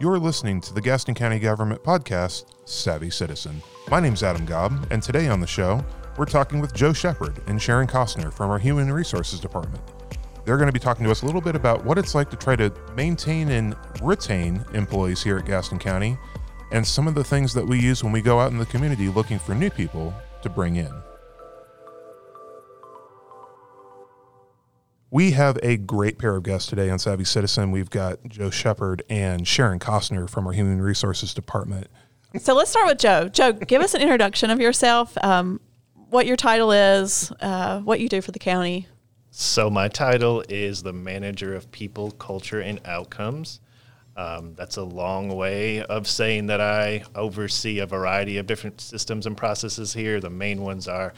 You're listening to the Gaston County Government podcast, Savvy Citizen. My name's Adam Gobb, and today on the show, we're talking with Joe Shepard and Sharon Costner from our Human Resources Department. They're going to be talking to us a little bit about what it's like to try to maintain and retain employees here at Gaston County and some of the things that we use when we go out in the community looking for new people to bring in. We have a great pair of guests today on Savvy Citizen. We've got Joe Shepard and Sharon Costner from our Human Resources Department. So let's start with Joe. Joe, give us an introduction of yourself, um, what your title is, uh, what you do for the county. So, my title is the Manager of People, Culture, and Outcomes. Um, that's a long way of saying that I oversee a variety of different systems and processes here. The main ones are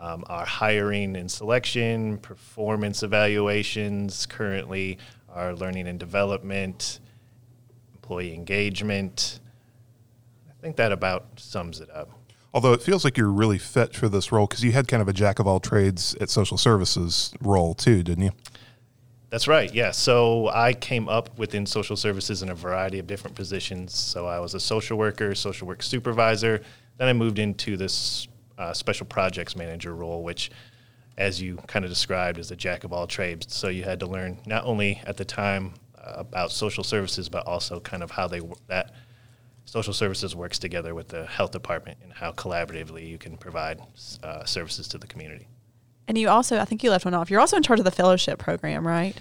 um, our hiring and selection, performance evaluations, currently our learning and development, employee engagement. I think that about sums it up. Although it feels like you're really fit for this role because you had kind of a jack of all trades at social services role too, didn't you? That's right. Yeah. So I came up within social services in a variety of different positions. So I was a social worker, social work supervisor. Then I moved into this uh, special projects manager role, which, as you kind of described, is a jack of all trades. So you had to learn not only at the time uh, about social services, but also kind of how they that social services works together with the health department and how collaboratively you can provide uh, services to the community. And you also, I think you left one off. You're also in charge of the fellowship program, right?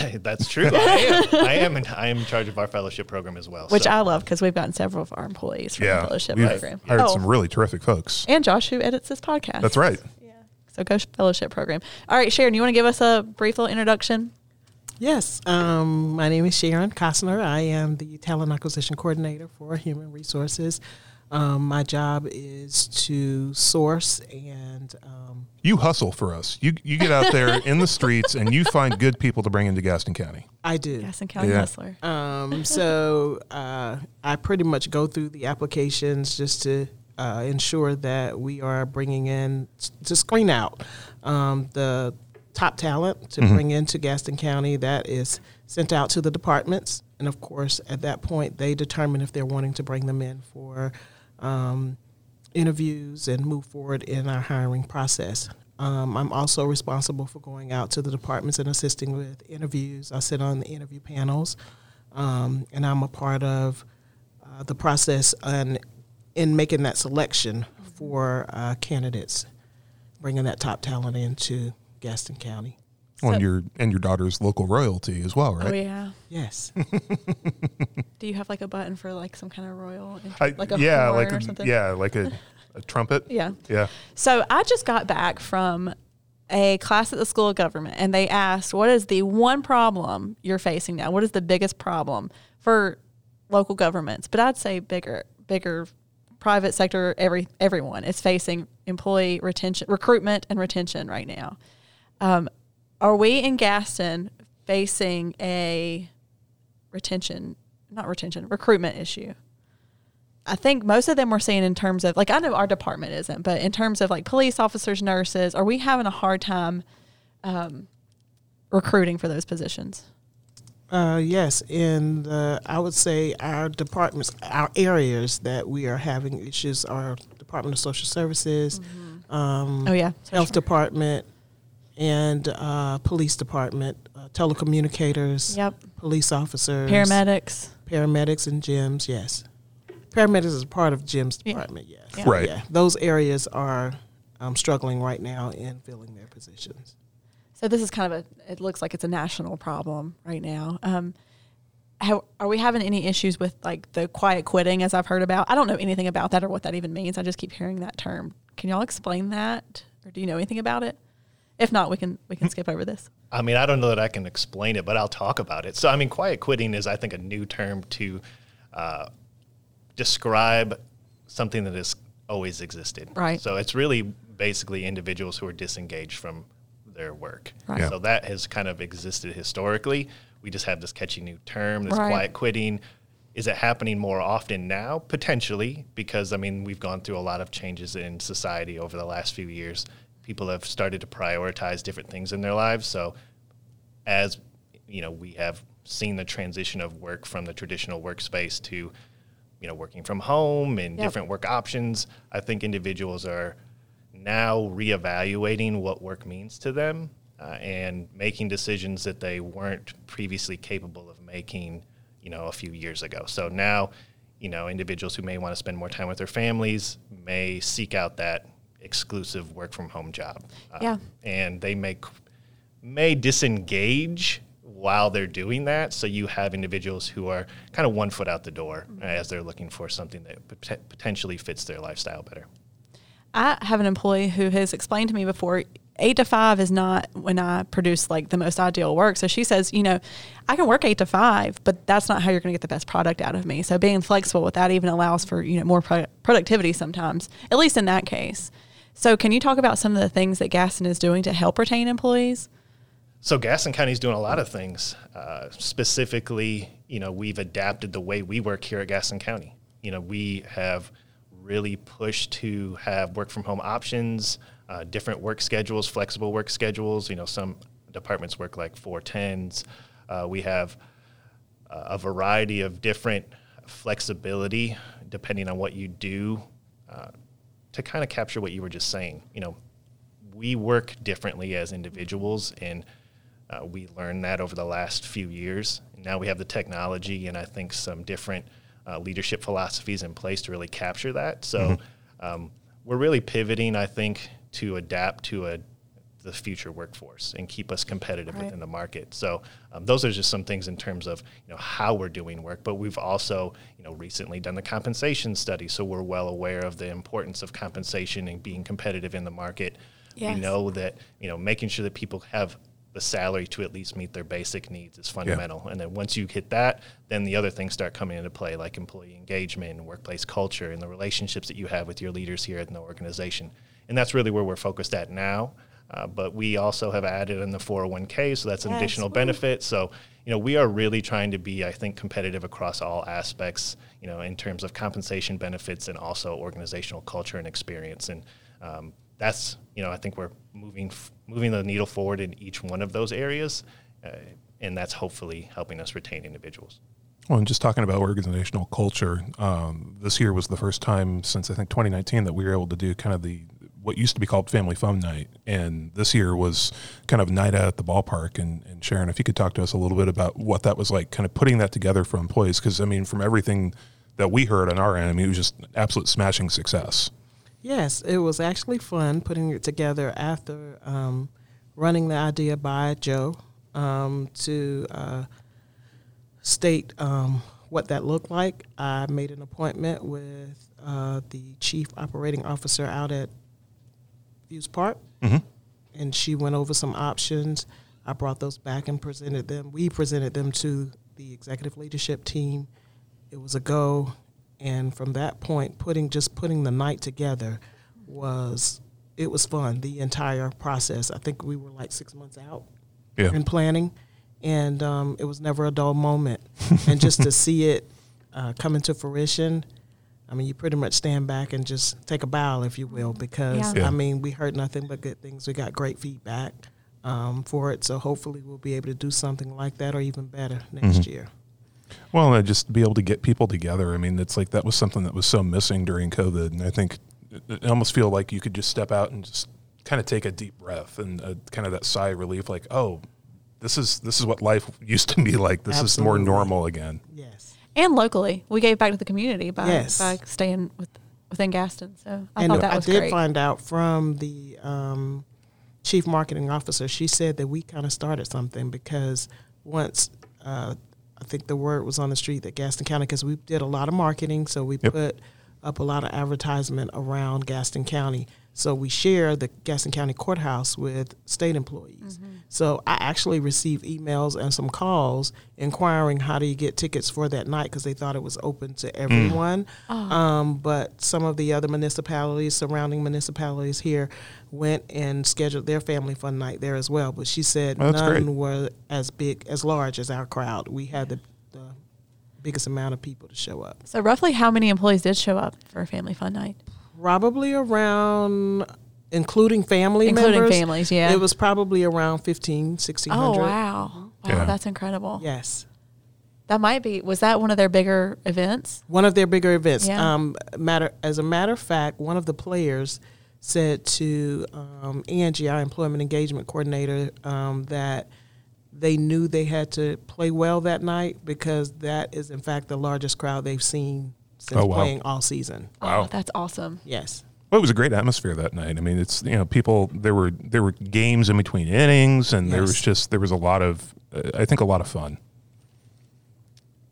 That's true. I am. I am. In, I am in charge of our fellowship program as well. Which so. I love because we've gotten several of our employees from yeah, the fellowship we've program. Hired oh. some really terrific folks. And Josh, who edits this podcast. That's right. Yeah. So go fellowship program. All right, Sharon, you want to give us a brief little introduction? Yes. Um, my name is Sharon Costner. I am the talent acquisition coordinator for Human Resources. Um, my job is to source and. Um, you hustle for us. You you get out there in the streets and you find good people to bring into Gaston County. I do. Gaston County yeah. hustler. Um, so uh, I pretty much go through the applications just to uh, ensure that we are bringing in to screen out um, the top talent to mm-hmm. bring into Gaston County. That is sent out to the departments, and of course, at that point, they determine if they're wanting to bring them in for um, interviews and move forward in our hiring process. Um, I'm also responsible for going out to the departments and assisting with interviews. I sit on the interview panels, um, and I'm a part of uh, the process and in making that selection for uh, candidates, bringing that top talent into Gaston County. Well, and your and your daughter's local royalty as well, right? Oh yeah. Yes. Do you have like a button for like some kind of royal, I, like a yeah, like a, something? Yeah, like a, a trumpet. yeah. Yeah. So I just got back from a class at the School of Government, and they asked, "What is the one problem you're facing now? What is the biggest problem for local governments?" But I'd say bigger, bigger private sector. Every everyone is facing employee retention, recruitment, and retention right now. Um, are we in Gaston facing a retention, not retention, recruitment issue? I think most of them we're seeing in terms of like I know our department isn't, but in terms of like police officers, nurses, are we having a hard time um, recruiting for those positions? Uh, yes, and the I would say our departments, our areas that we are having issues are Department of Social Services. Mm-hmm. Um, oh yeah, Health sure. Department, and uh, police department, uh, telecommunicators, yep. police officers, paramedics, paramedics and GEMS. Yes, paramedics is part of GEMS department. Yeah. Yes, yeah. right. Yeah, those areas are um, struggling right now in filling their positions. So this is kind of a. It looks like it's a national problem right now. Um, how, are we having any issues with like the quiet quitting as I've heard about? I don't know anything about that or what that even means. I just keep hearing that term. Can y'all explain that, or do you know anything about it? If not, we can we can skip over this. I mean, I don't know that I can explain it, but I'll talk about it. So, I mean, quiet quitting is, I think, a new term to uh, describe something that has always existed. Right. So it's really basically individuals who are disengaged from their work. Right. Yeah. So that has kind of existed historically. We just have this catchy new term, this right. quiet quitting. Is it happening more often now? Potentially, because I mean, we've gone through a lot of changes in society over the last few years people have started to prioritize different things in their lives. So, as you know, we have seen the transition of work from the traditional workspace to, you know, working from home and Yep. different work options. I think individuals are now reevaluating what work means to them uh, and making decisions that they weren't previously capable of making, you know, a few years ago. So now, you know, individuals who may want to spend more time with their families may seek out that exclusive work from home job. Uh, Yeah. And they may may disengage while they're doing that. So you have individuals who are kind of one foot out the door uh, as they're looking for something that pot- potentially fits their lifestyle better. I have an employee who has explained to me before eight to five is not when I produce like the most ideal work. So she says, you know, I can work eight to five, but that's not how you're going to get the best product out of me. So being flexible with that even allows for, you know, more pro- productivity sometimes, at least in that case. So can you talk about some of the things that Gaston is doing to help retain employees? So Gaston County is doing a lot of things. Uh, specifically, you know, we've adapted the way we work here at Gaston County. You know, we have really pushed to have work from home options, uh, different work schedules, flexible work schedules. You know, some departments work like four tens. Uh, we have a variety of different flexibility depending on what you do uh, to kind of capture what you were just saying. You know, we work differently as individuals, and uh, we learned that over the last few years. Now we have the technology, and I think some different uh, leadership philosophies in place to really capture that. So um, we're really pivoting, I think, to adapt to a the future workforce and keep us competitive Right. within the market. So um, those are just some things in terms of you know how we're doing work. But we've also you know recently done the compensation study, so we're well aware of the importance of compensation and being competitive in the market. Yes. We know that you know making sure that people have the salary to at least meet their basic needs is fundamental. And then once you hit that, then the other things start coming into play, like employee engagement, and workplace culture, and the relationships that you have with your leaders here in the organization. And that's really where we're focused at now. Uh, but we also have added in the 401k, so that's an Yes. additional benefit. So, you know, we are really trying to be, I think, competitive across all aspects, you know, in terms of compensation benefits and also organizational culture and experience. And um, that's, you know, I think we're moving f- moving the needle forward in each one of those areas, uh, and that's hopefully helping us retain individuals. Well, and just talking about organizational culture, um, this year was the first time since I think 2019 that we were able to do kind of the what used to be called Family Fun Night, and this year was kind of night out at the ballpark. And, and Sharon, if you could talk to us a little bit about what that was like, kind of putting that together for employees, because I mean, from everything that we heard on our end, I mean, it was just absolute smashing success. Yes, it was actually fun putting it together after um, running the idea by Joe um, to uh, state um, what that looked like. I made an appointment with uh, the chief operating officer out at Park, Mhm. and she went over some options. I brought those back and presented them. We presented them to the executive leadership team. It was a go, and from that point, putting just putting the night together was it was fun. The entire process. I think we were like six months out Yeah. in planning, and um, it was never a dull moment. and just to see it uh, come into fruition, I mean, you pretty much stand back and just take a bow, if you will, because Yeah. Yeah. I mean, we heard nothing but good things. We got great feedback um, for it, so hopefully we'll be able to do something like that or even better next Mhm. year. Well, and just to be able to get people together. I mean, it's like that was something that was so missing during COVID, and I think it, it almost feel like you could just step out and just kind of take a deep breath and uh, kind of that sigh of relief, like, oh, this is this is what life used to be like. This is more normal again. Yes. And locally, we gave back to the community by, Yes. by staying with, within Gaston. So I and thought that was. I was did great. find out from the um, chief marketing officer. She said that we kind of started something because once uh, I think the word was on the street that Gaston County, because we did a lot of marketing, so we Yep. put up a lot of advertisement around Gaston County. So we share the Gaston County courthouse with state employees. So I actually received emails and some calls inquiring how do you get tickets for that night because they thought it was open to everyone. Um, but some of the other municipalities, surrounding municipalities here, went and scheduled their family fun night there as well. But she said Oh, that's none great. were as big, as large as our crowd. We had the, the biggest amount of people to show up. So roughly how many employees did show up for a family fun night? Probably around, including family Including members. families, yeah. It was probably around 15, 1600. Oh, wow. Wow, Yeah. that's incredible. Yes. That might be. Was that one of their bigger events? One of their bigger events. Yeah. Um, matter as a matter of fact, one of the players said to um, Angie, our employment engagement coordinator, um, that they knew they had to play well that night because that is in fact the largest crowd they've seen since Oh, wow. playing all season. Wow. Oh, that's awesome. Yes. Well, it was a great atmosphere that night. I mean, it's you know, people there were there were games in between innings, and there was just there was a lot of uh, I think a lot of fun.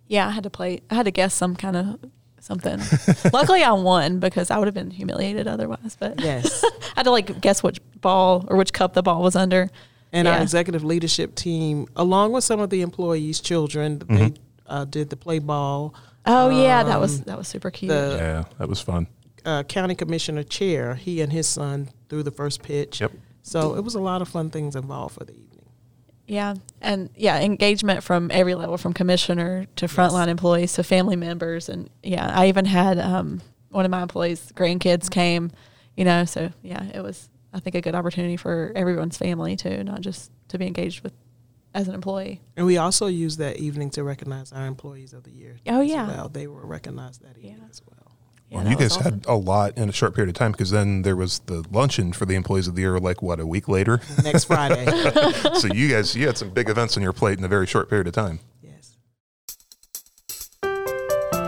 Yeah, I had to play. I had to guess some kind of something. Luckily, I won because I would have been humiliated otherwise. But Yes. I had to like guess which ball or which cup the ball was under. And our executive leadership team, along with some of the employees' children, Mm-hmm. they uh, did the play ball. Oh yeah, that was Um, that was super cute. the- yeah, that was fun. uh, county commissioner chair, he and his son threw the first pitch. Yep. So it was a lot of fun things involved for the evening. yeah, and yeah, engagement from every level, from commissioner to frontline employees to family members, and yeah, I even had um, one of my employees' grandkids came. You know, so yeah, it was I think a good opportunity for everyone's family too, not just to be engaged with as an employee. And we also used that evening to recognize our employees of the year. Oh, as yeah. Well, they were recognized that evening Yeah. as well. Yeah, well, that you guys awesome. had a lot in a short period of time because then there was the luncheon for the employees of the year, like what a week later. Next Friday. so you guys, you had some big events on your plate in a very short period of time. yes.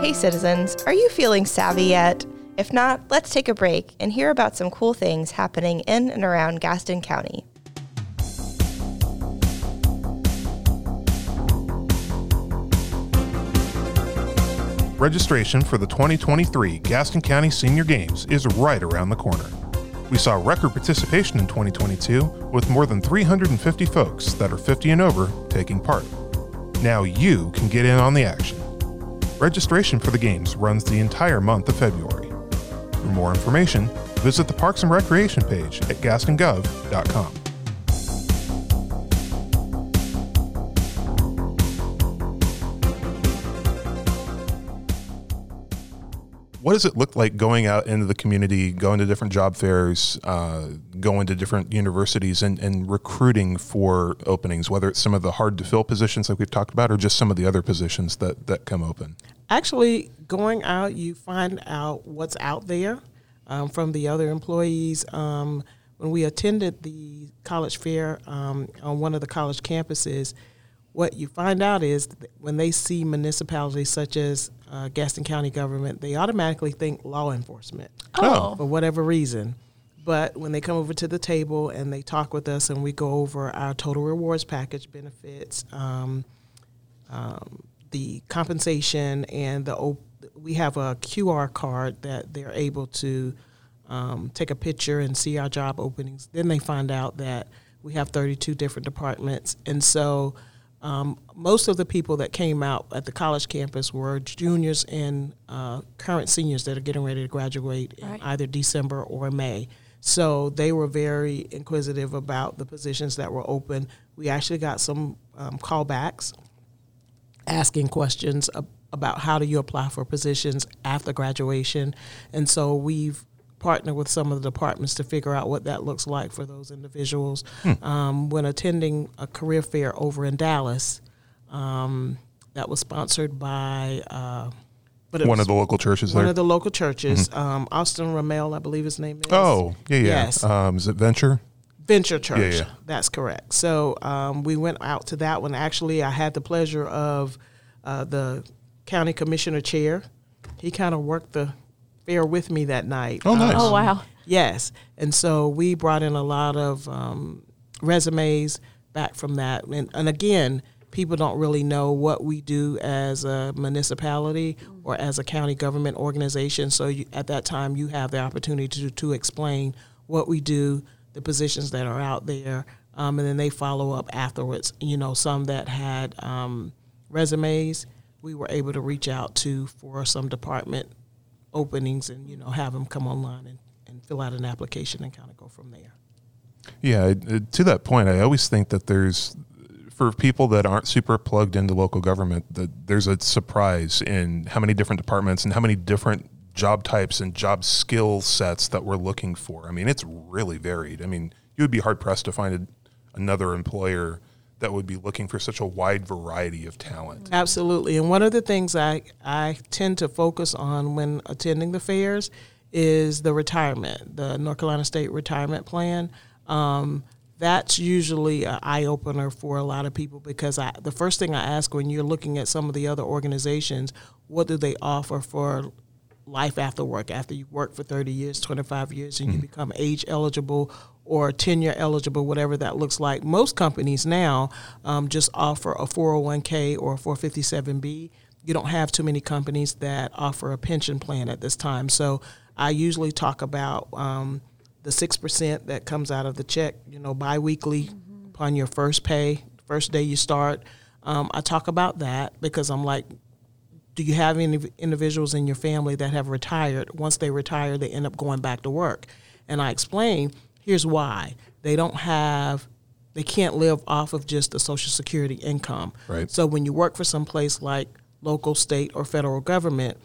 Hey citizens, are you feeling savvy yet? If not, let's take a break and hear about some cool things happening in and around Gaston County. Registration for the 2023 Gaston County Senior Games is right around the corner. We saw record participation in 2022 with more than 350 folks that are 50 and over taking part. Now you can get in on the action. Registration for the games runs the entire month of February. For more information, visit the Parks and Recreation page at gastongov.com. what does it look like going out into the community, going to different job fairs, uh, going to different universities, and, and recruiting for openings, whether it's some of the hard to fill positions like we've talked about, or just some of the other positions that, that come open? Actually, going out, you find out what's out there um, from the other employees. Um, when we attended the college fair um, on one of the college campuses, what you find out is when they see municipalities such as uh, Gaston County government, they automatically think law enforcement Oh, for whatever reason. But when they come over to the table and they talk with us and we go over our total rewards package benefits, um, um, the compensation, and the op- we have a QR card that they're able to um, take a picture and see our job openings. Then they find out that we have 32 different departments, and so um, most of the people that came out at the college campus were juniors and uh, current seniors that are getting ready to graduate in either December or May. So they were very inquisitive about the positions that were open. We actually got some um, callbacks asking questions about how do you apply for positions after graduation. And so we've partnered with some of the departments to figure out what that looks like for those individuals. Um, when attending a career fair over in Dallas, um, that was sponsored by uh, One of the local churches one there. of the local churches, um, Austin Ramel, I believe his name is. oh, yeah, yeah. Yes. Um, is it Venture? Venture Church. yeah. That's correct. So um, we went out to that one. Actually, I had the pleasure of uh, the county commissioner chair. He kind of worked the fair with me that night. Oh, nice. oh wow. Yes. And so we brought in a lot of um, resumes back from that. And, and again, people don't really know what we do as a municipality or as a county government organization. So you, at that time, you have the opportunity to, to explain what we do, the positions that are out there, um, and then they follow up afterwards. You know, some that had um, resumes, we were able to reach out to for some department openings and you know have them come online and, and fill out an application and kind of go from there. Yeah, to that point, I always think that there's, for people that aren't super plugged into local government, that there's a surprise in how many different departments and how many different job types and job skill sets that we're looking for. I mean, it's really varied. I mean, you would be hard pressed to find a, another employer that would be looking for such a wide variety of talent. Absolutely. And one of the things I, I tend to focus on when attending the fairs is the retirement, the North Carolina State Retirement Plan. Um, that's usually an eye opener for a lot of people because I, the first thing I ask when you're looking at some of the other organizations, what do they offer for life after work? After you work for 30 years, 25 years, and you become age eligible or tenure eligible, whatever that looks like. Most companies now um, just offer a 401k or a 457b. You don't have too many companies that offer a pension plan at this time. So I usually talk about um, the 6% that comes out of the check, you know, biweekly upon your first pay, first day you start. Um, I talk about that because I'm like, do you have any individuals in your family that have retired? Once they retire, they end up going back to work. And I explain here's why. They don't have they can't live off of just the social security income. Right. so when you work for some place like local state or federal government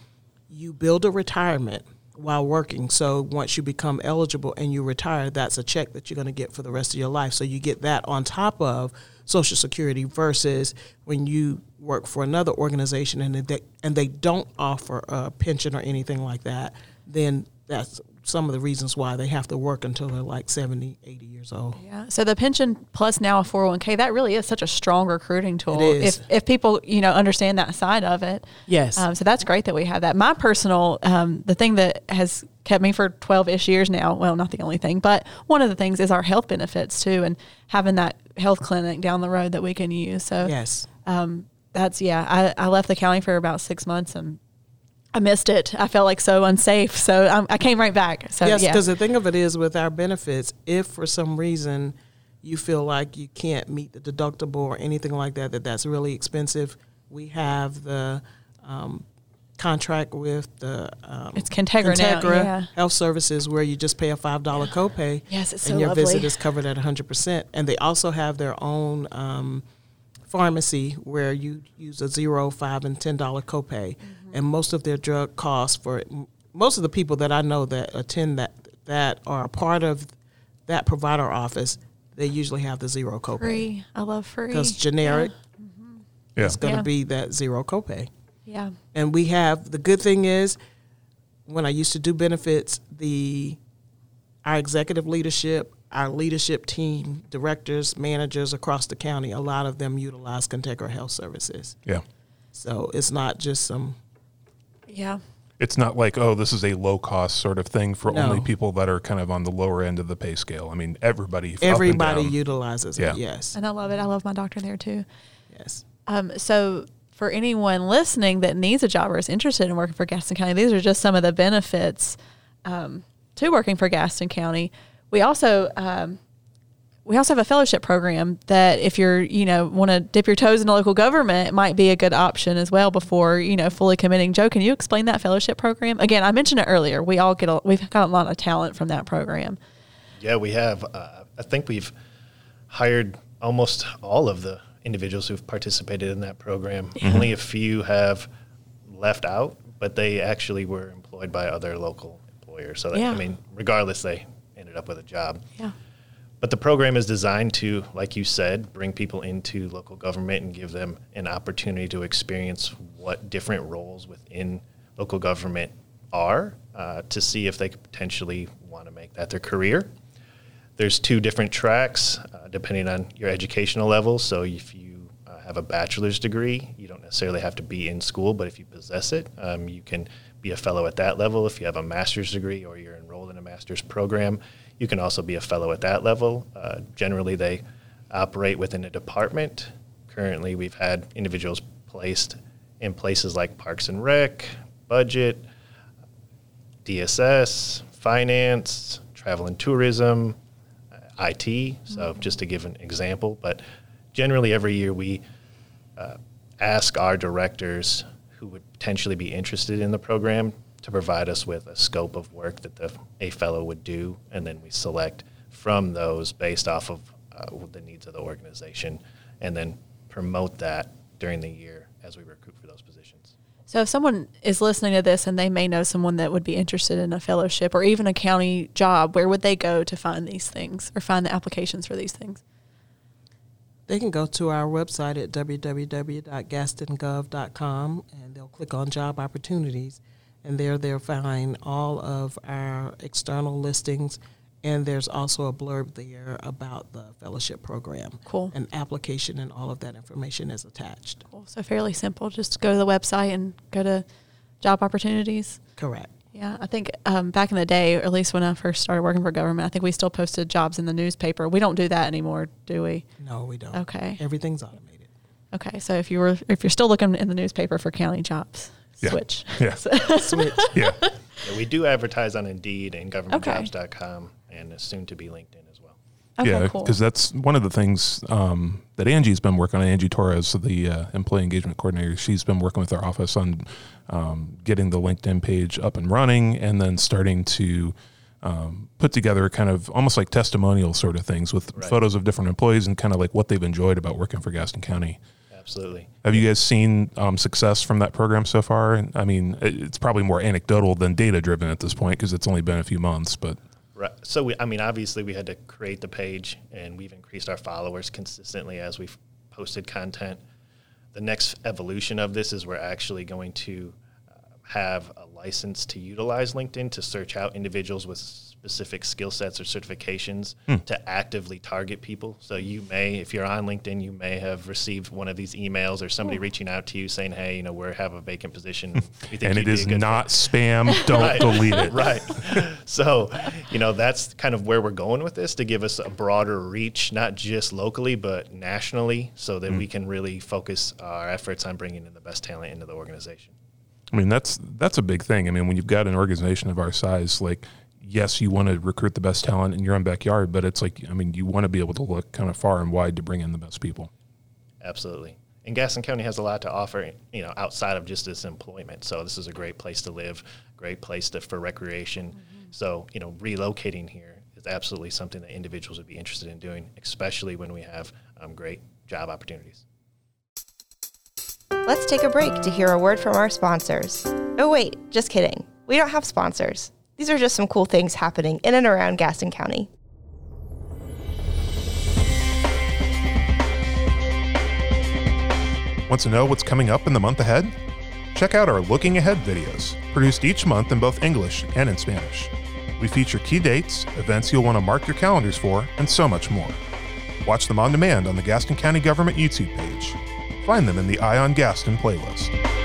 you build a retirement while working. So once you become eligible and you retire that's a check that you're going to get for the rest of your life. So you get that on top of social security versus when you work for another organization and they, and they don't offer a pension or anything like that then that's some of the reasons why they have to work until they're like 70 80 years old Yeah. So the pension plus now a 401k, that really is such a strong recruiting tool. It is. If, if people, you know, understand that side of it. Yes. Um, so that's great that we have that. My personal, um, the thing that has kept me for 12 ish years now, well, not the only thing, but one of the things is our health benefits too, and having that health clinic down the road that we can use. So yes um, that's, yeah, I, I left the county for about six months and I missed it. I felt like so unsafe. So I, I came right back. So yes, yeah. because the thing of it is with our benefits, if for some reason you feel like you can't meet the deductible or anything like that, that that's really expensive, we have the um, contract with the um, It's Contegra now, yeah. Health Services where you just pay a five dollar copay. Yes, it's and your lovely. visit is covered at hundred percent. And they also have their own. Um, pharmacy where you use a zero, five, and ten dollar copay, Mm-hmm. Mm-hmm. and most of their drug costs for most of the people that I know that attend that that are a part of that provider office, they usually have the zero copay free. I love free. because generic Yeah. Mm-hmm. is going to Yeah. be that zero copay. Yeah. And we have the good thing is when I used to do benefits, the our executive leadership, our leadership team, directors, managers across the county, a lot of them utilize Contegra Health Services. Yeah. So it's not just some Yeah. It's not like, oh, this is a low cost sort of thing for No. only people that are kind of on the lower end of the pay scale. I mean, everybody. up and everybody down. utilizes Yeah. it. Yes. And I love it. I love my doctor there too. Yes. Um, so for anyone listening that needs a job or is interested in working for Gaston County, these are just some of the benefits um, to working for Gaston County. We also um, we also have a fellowship program that if you're you know want to dip your toes in into local government, it might be a good option as well before you know fully committing. Joe, can you explain that fellowship program again? I mentioned it earlier. We all get a, we've got a lot of talent from that program. Yeah, we have. Uh, I think we've hired almost all of the individuals who've participated in that program. Only a few have left out, but they actually were employed by other local employers. So, that, Yeah. I mean, regardless, they ended up with a job. Yeah. But the program is designed to, like you said, bring people into local government and give them an opportunity to experience what different roles within local government are uh, to see if they could potentially want to make that their career. There's two different tracks uh, depending on your educational level. So if you uh, have a bachelor's degree, you don't necessarily have to be in school, but if you possess it, um, you can be a fellow at that level. If you have a master's degree or you're enrolled in a master's program, you can also be a fellow at that level. Uh, generally, they operate within a department. Currently, we've had individuals placed in places like Parks and Rec, Budget, DSS, Finance, Travel and Tourism, uh, IT. So, just to give an example, but generally, every year we uh, ask our directors who would potentially be interested in the program to provide us with a scope of work that the, a fellow would do, and then we select from those based off of uh, the needs of the organization, and then promote that during the year as we recruit for those positions. So if someone is listening to this and they may know someone that would be interested in a fellowship or even a county job, where would they go to find these things or find the applications for these things? They can go to our website at www.gastongov.com and they'll click on job opportunities. And there they'll find all of our external listings. And there's also a blurb there about the fellowship program. Cool. An application and all of that information is attached. Cool. So fairly simple. Just go to the website and go to job opportunities. Correct. Yeah, I think um, back in the day, or at least when I first started working for government, I think we still posted jobs in the newspaper. We don't do that anymore, do we? No, we don't. Okay. Everything's automated. Okay, so if you were if you're still looking in the newspaper for county jobs, Yeah. switch. Yeah. Switch. Yeah. Yeah, we do advertise on Indeed and Okay. governmentjobs.com and soon to be LinkedIn as well. Okay, yeah, cool. because that's one of the things um, that Angie's been working on. Angie Torres, the uh, employee engagement coordinator, she's been working with our office on um, getting the LinkedIn page up and running, and then starting to um, put together kind of almost like testimonial sort of things with Right. photos of different employees and kind of like what they've enjoyed about working for Gaston County. Absolutely. Have you guys seen um, success from that program so far? I mean, it- it's probably more anecdotal than data driven at this point because it's only been a few months. But Right. So we, I mean, obviously we had to create the page, and we've increased our followers consistently as we've posted content. The next evolution of this is we're actually going to uh, have a license to utilize LinkedIn to search out individuals with specific skill sets or certifications hmm. to actively target people. So you may, if you're on LinkedIn, you may have received one of these emails or somebody hmm. reaching out to you saying, "Hey, you know, we have a vacant position, and it is good fit." not spam. Don't Right. delete it. right. So, you know, that's kind of where we're going with this to give us a broader reach, not just locally, but nationally, so that hmm. we can really focus our efforts on bringing in the best talent into the organization. I mean, that's that's a big thing. I mean, when you've got an organization of our size, like yes, you want to recruit the best talent in your own backyard, but it's like I mean, you want to be able to look kind of far and wide to bring in the best people. Absolutely. And Gaston County has a lot to offer, you know, outside of just its employment. So this is a great place to live, great place to, for recreation. So, you know, relocating here is absolutely something that individuals would be interested in doing, especially when we have um, great job opportunities. Let's take a break to hear a word from our sponsors. Oh, wait, just kidding. We don't have sponsors. These are just some cool things happening in and around Gaston County. Want to know what's coming up in the month ahead? Check out our Looking Ahead videos, produced each month in both English and in Spanish. We feature key dates, events you'll want to mark your calendars for, and so much more. Watch them on demand on the Gaston County Government YouTube page. Find them in the Eye on Gaston playlist.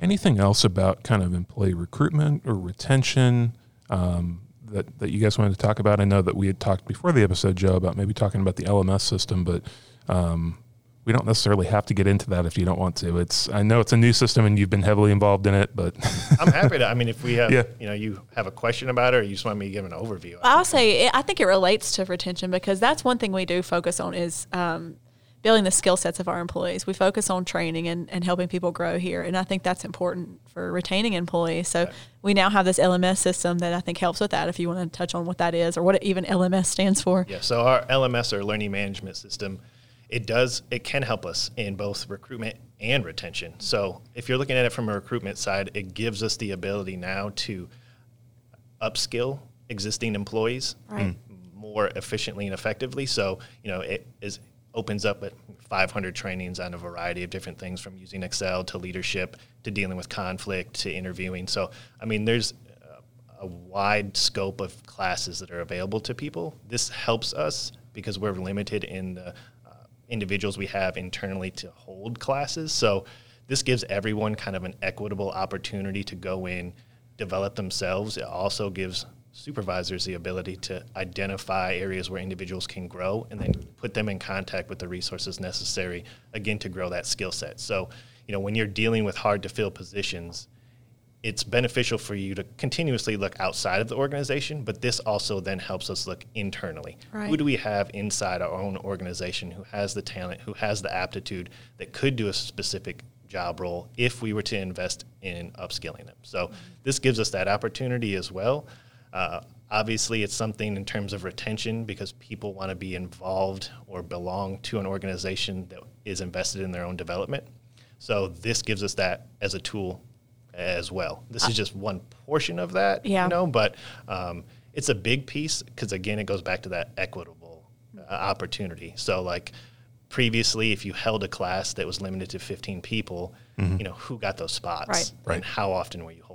Anything else about kind of employee recruitment or retention um, that, that you guys wanted to talk about? I know that we had talked before the episode, Joe, about maybe talking about the LMS system, but um, we don't necessarily have to get into that if you don't want to. It's I know it's a new system and you've been heavily involved in it, but I'm happy to. I mean, if we have, Yeah. you know, you have a question about it, or you just want me to give an overview. I'll say it, I think it relates to retention because that's one thing we do focus on is um, building the skill sets of our employees. We focus on training and, and helping people grow here, and I think that's important for retaining employees. So we now have this LMS system that I think helps with that. If you want to touch on what that is or what even LMS stands for. Yeah. So our LMS or learning management system, it does it can help us in both recruitment and retention. So if you're looking at it from a recruitment side, it gives us the ability now to upskill existing employees Right. more efficiently and effectively. So, you know, it is opens up at 500 trainings on a variety of different things from using Excel to leadership to dealing with conflict to interviewing. So, I mean, there's a wide scope of classes that are available to people. This helps us because we're limited in the uh, individuals we have internally to hold classes. So this gives everyone kind of an equitable opportunity to go in, develop themselves. It also gives supervisors the ability to identify areas where individuals can grow and then put them in contact with the resources necessary again to grow that skill set. So, you know, when you're dealing with hard to fill positions, it's beneficial for you to continuously look outside of the organization, but this also then helps us look internally. Who do we have inside our own organization who has the talent, who has the aptitude that could do a specific job role if we were to invest in upskilling them? So mm-hmm. this gives us that opportunity as well. Uh, obviously, it's something in terms of retention because people want to be involved or belong to an organization that is invested in their own development. So this gives us that as a tool as well. This is just one portion of that, Yeah. you know, but um, it's a big piece because again, it goes back to that equitable uh, opportunity. So like previously, if you held a class that was limited to 15 people, you know who got those spots Right. Right. and how often were you holding them?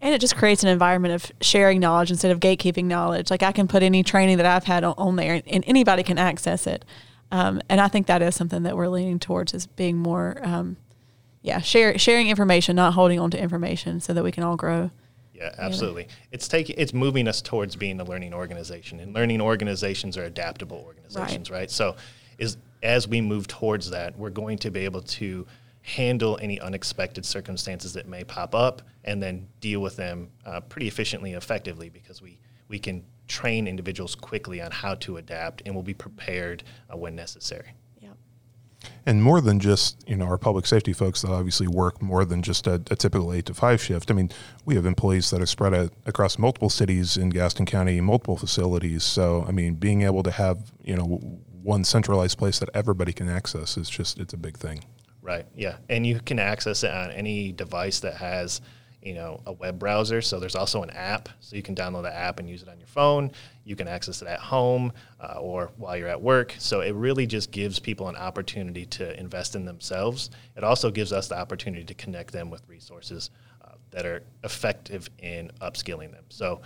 And it just creates an environment of sharing knowledge instead of gatekeeping knowledge. Like I can put any training that I've had on, on there, and, and anybody can access it. Um, and I think that is something that we're leaning towards is being more, um, yeah, share, sharing information, not holding on to information, so that we can all grow. Yeah, absolutely. It's taking it's moving us towards being a learning organization, and learning organizations are adaptable organizations, right? So, is as we move towards that, we're going to be able to handle any unexpected circumstances that may pop up, and then deal with them uh, pretty efficiently and effectively because we we can train individuals quickly on how to adapt, and we'll be prepared uh, when necessary. Yeah. And more than just, you know, our public safety folks that obviously work more than just a, a typical eight to five shift. I mean, we have employees that are spread out across multiple cities in Gaston County, multiple facilities. So, I mean, being able to have, you know, one centralized place that everybody can access is just, it's a big thing. Right. Yeah, and you can access it on any device that has, you know, a web browser. So there's also an app, so you can download the app and use it on your phone. You can access it at home uh, or while you're at work. So it really just gives people an opportunity to invest in themselves. It also gives us the opportunity to connect them with resources uh, that are effective in upskilling them. So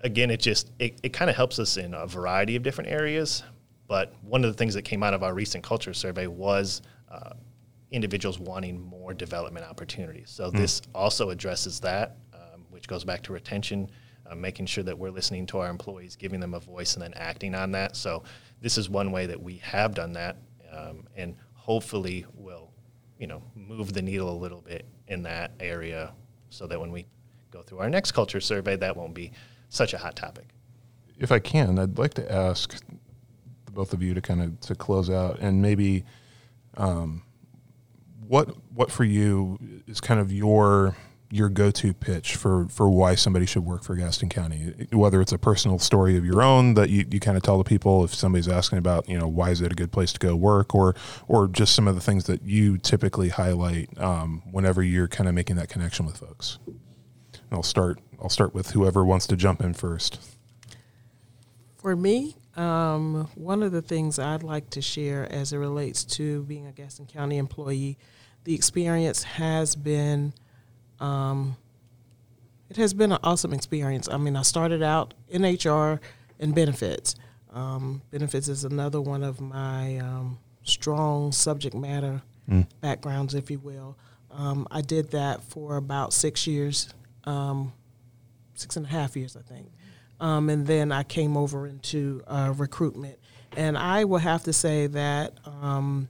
again, it just it, it kind of helps us in a variety of different areas. But one of the things that came out of our recent culture survey was uh, individuals wanting more development opportunities. So this also addresses that, um, which goes back to retention, uh, making sure that we're listening to our employees, giving them a voice, and then acting on that. So this is one way that we have done that, um, and hopefully will, you know, move the needle a little bit in that area, so that when we go through our next culture survey, that won't be such a hot topic. If I can, I'd like to ask the both of you to kind of to close out and maybe um, what what for you is kind of your your go-to pitch for for why somebody should work for Gaston County? Whether it's a personal story of your own that you, you kind of tell the people if somebody's asking about you know why is it a good place to go work or or just some of the things that you typically highlight um, whenever you're kind of making that connection with folks? And I'll start I'll start with whoever wants to jump in first. For me, um, one of the things I'd like to share as it relates to being a Gaston County employee, the experience has been, um, it has been an awesome experience. I mean, I started out in HR and benefits. Um, benefits is another one of my um, strong subject matter backgrounds, if you will. Um, I did that for about six years, um, six and a half years, I think. Um, and then I came over into uh, recruitment. And I will have to say that um,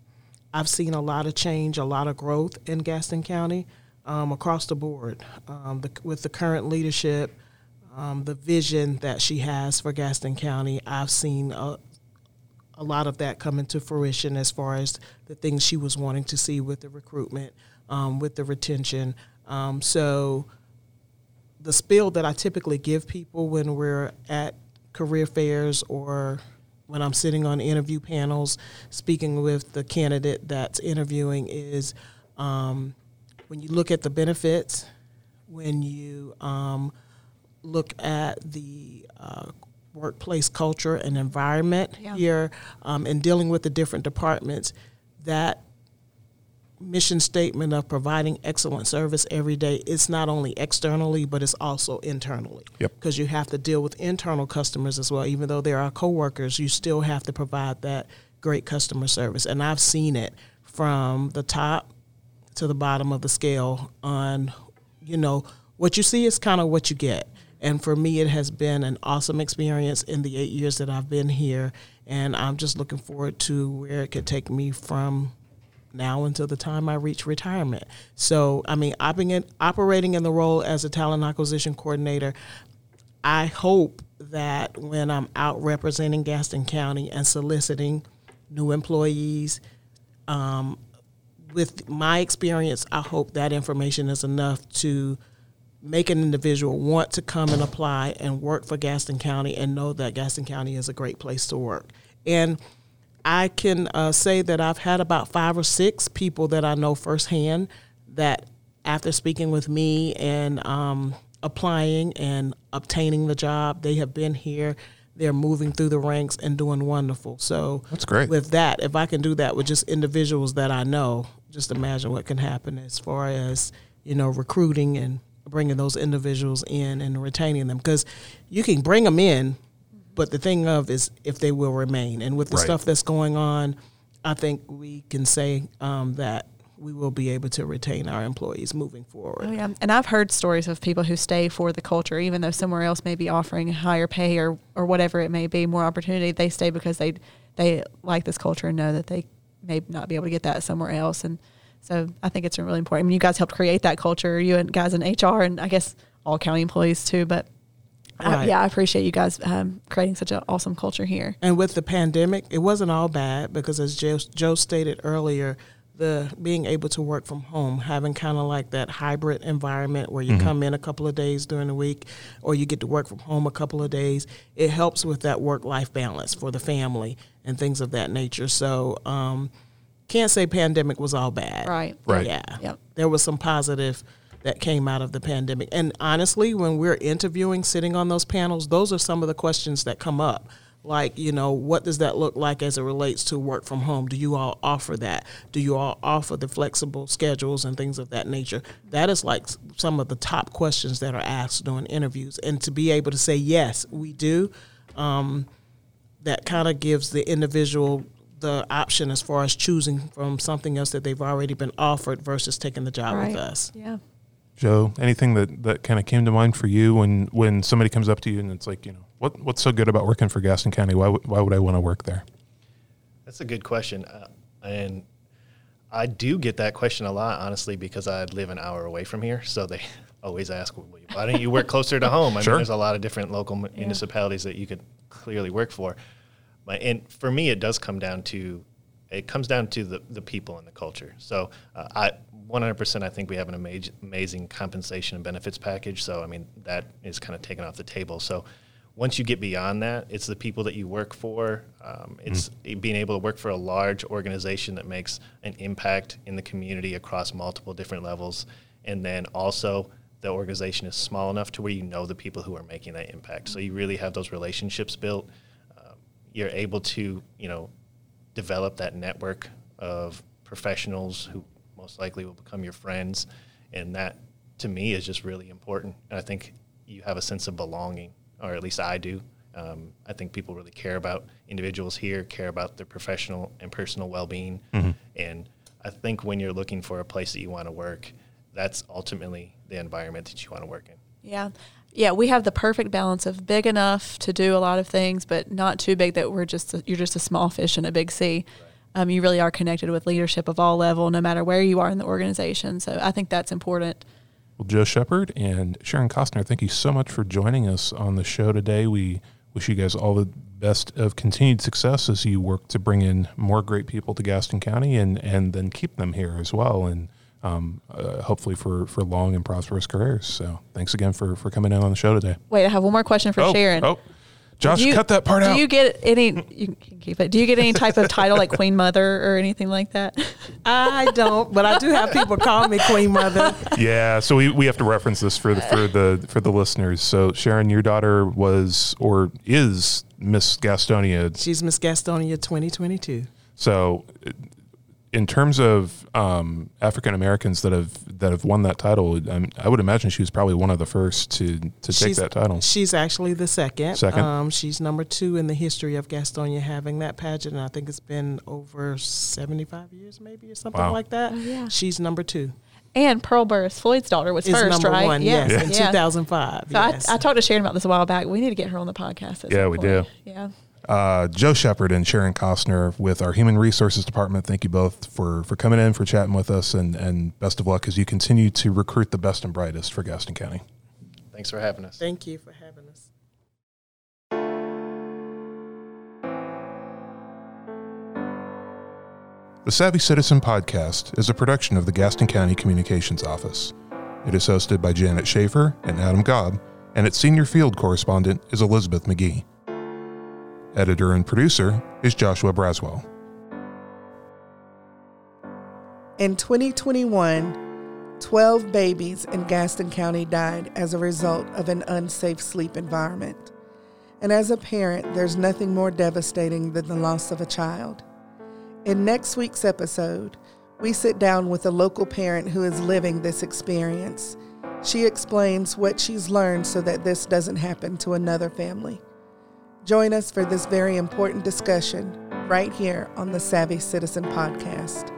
I've seen a lot of change, a lot of growth in Gaston County um, across the board. Um, the, with the current leadership, um, the vision that she has for Gaston County, I've seen a, a lot of that come into fruition as far as the things she was wanting to see with the recruitment, um, with the retention. Um, so the spiel that I typically give people when we're at career fairs or when I'm sitting on interview panels speaking with the candidate that's interviewing is um, when you look at the benefits, when you um, look at the uh, workplace culture and environment Yeah. here um, and dealing with the different departments, that mission statement of providing excellent service every day. It's not only externally but it's also internally. Yep. because you have to deal with internal customers as well. Even though they're coworkers you still have to provide that great customer service. And i've seen it from the top to the bottom of the scale on you know what you see is kind of what you get. And for me it has been an awesome experience in the eight years that i've been here. And i'm just looking forward to where it could take me from now until the time I reach retirement. So, I mean, in, operating in the role as a talent acquisition coordinator. I hope that when I'm out representing Gaston County and soliciting new employees, um, with my experience, I hope that information is enough to make an individual want to come and apply and work for Gaston County and know that Gaston County is a great place to work. And I can uh, say that I've had about five or six people that I know firsthand that after speaking with me and um, applying and obtaining the job. They have been here. They're moving through the ranks and doing wonderful. So That's great. With that, if I can do that with just individuals that I know, just imagine what can happen as far as you know recruiting and bringing those individuals in and retaining them because you can bring them in, but the thing of is if they will remain. And with the Right. stuff that's going on, I think we can say um, that we will be able to retain our employees moving forward. Oh yeah, and I've heard stories of people who stay for the culture, even though somewhere else may be offering higher pay or or whatever it may be, more opportunity. They stay because they they like this culture and know that they may not be able to get that somewhere else. And so I think it's really important. I mean, you guys helped create that culture, you and guys in HR, and I guess all county employees too. But I, yeah, I appreciate you guys um, creating such an awesome culture here. And with the pandemic, it wasn't all bad because, as Joe, Joe stated earlier, the being able to work from home, having kind of like that hybrid environment where you come in a couple of days during the week, or you get to work from home a couple of days, it helps with that work-life balance for the family and things of that nature. So, um, can't say pandemic was all bad. Right. Right. Yeah. Yep. There was some positive that came out of the pandemic. And honestly, when we're interviewing, sitting on those panels, those are some of the questions that come up. Like, you know, what does that look like as it relates to work from home? Do you all offer that? Do you all offer the flexible schedules and things of that nature? That is like some of the top questions that are asked during interviews. And to be able to say, yes, we do, um, that kind of gives the individual the option as far as choosing from something else that they've already been offered versus taking the job Right. with us. Yeah. Joe, anything that, that kind of came to mind for you when, when somebody comes up to you and it's like, you know, what what's so good about working for Gaston County? Why would, why would I want to work there? That's a good question. Uh, and I do get that question a lot, honestly, because I live an hour away from here. So they always ask, well, why don't you work closer to home? I Sure. mean, there's a lot of different local mu- municipalities that you could clearly work for. But, and for me, it does come down to, it comes down to the, the people and the culture. So uh, I, 100%, I think we have an amaz- amazing compensation and benefits package. So, I mean, that is kind of taken off the table. So once you get beyond that, it's the people that you work for. Um, it's being able to work for a large organization that makes an impact in the community across multiple different levels. And then also, the organization is small enough to where you know the people who are making that impact. So you really have those relationships built. Um, you're able to, you know, develop that network of professionals who most likely will become your friends. And that, to me, is just really important. And I think you have a sense of belonging, or at least I do. Um, I think people really care about individuals here, care about their professional and personal well being. And I think when you're looking for a place that you want to work, that's ultimately the environment that you want to work in. Yeah. Yeah, we have the perfect balance of big enough to do a lot of things, but not too big that we're just a, you're just a small fish in a big sea. Um, you really are connected with leadership of all level, no matter where you are in the organization. So I think that's important. Well, Joe Shepard and Sharon Costner, thank you so much for joining us on the show today. We wish you guys all the best of continued success as you work to bring in more great people to Gaston County and, and then keep them here as well. And um, uh, hopefully for, for long and prosperous careers. So thanks again for, for coming in on the show today. Wait, I have one more question for oh, Sharon. oh, Josh, Do you- cut that part do out. Do you get any? You can keep it. Do you get any type of title like Queen Mother or anything like that? I don't, but I do have people call me Queen Mother. yeah, so we, we have to reference this for the for the for the listeners. So Sharon, your daughter was or is Miss Gastonia. She's Miss Gastonia 2022. So, in terms of um, African Americans that have that have won that title, I, I would imagine she was probably one of the first to to take that title. She's actually the second. Second. Um, she's number two in the history of Gastonia having that pageant. And I think it's been over 75 years, maybe, or something Wow. like that. Oh, yeah. She's number two. And Pearl Burris, Floyd's daughter, was Is first, number right? one, Yeah. yes, in Yeah. 2005. So yes. I, I talked to Sharon about this a while back. We need to get her on the podcast. At Yeah, some we point. do. Yeah. Uh, Joe Shepard and Sharon Costner with our Human Resources Department. Thank you both for for coming in for chatting with us, and and best of luck as you continue to recruit the best and brightest for Gaston County. Thanks for having us. Thank you for having us. The Savvy Citizen podcast is a production of the Gaston County Communications Office. It is hosted by Janet Schaefer and Adam Gobb, and its senior field correspondent is Elizabeth McGee. Editor and producer is Joshua Braswell. In 2021, 12 babies in Gaston County died as a result of an unsafe sleep environment. And as a parent, there's nothing more devastating than the loss of a child. In next week's episode, we sit down with a local parent who is living this experience. She explains what she's learned so that this doesn't happen to another family. Join us for this very important discussion right here on the Savvy Citizen Podcast.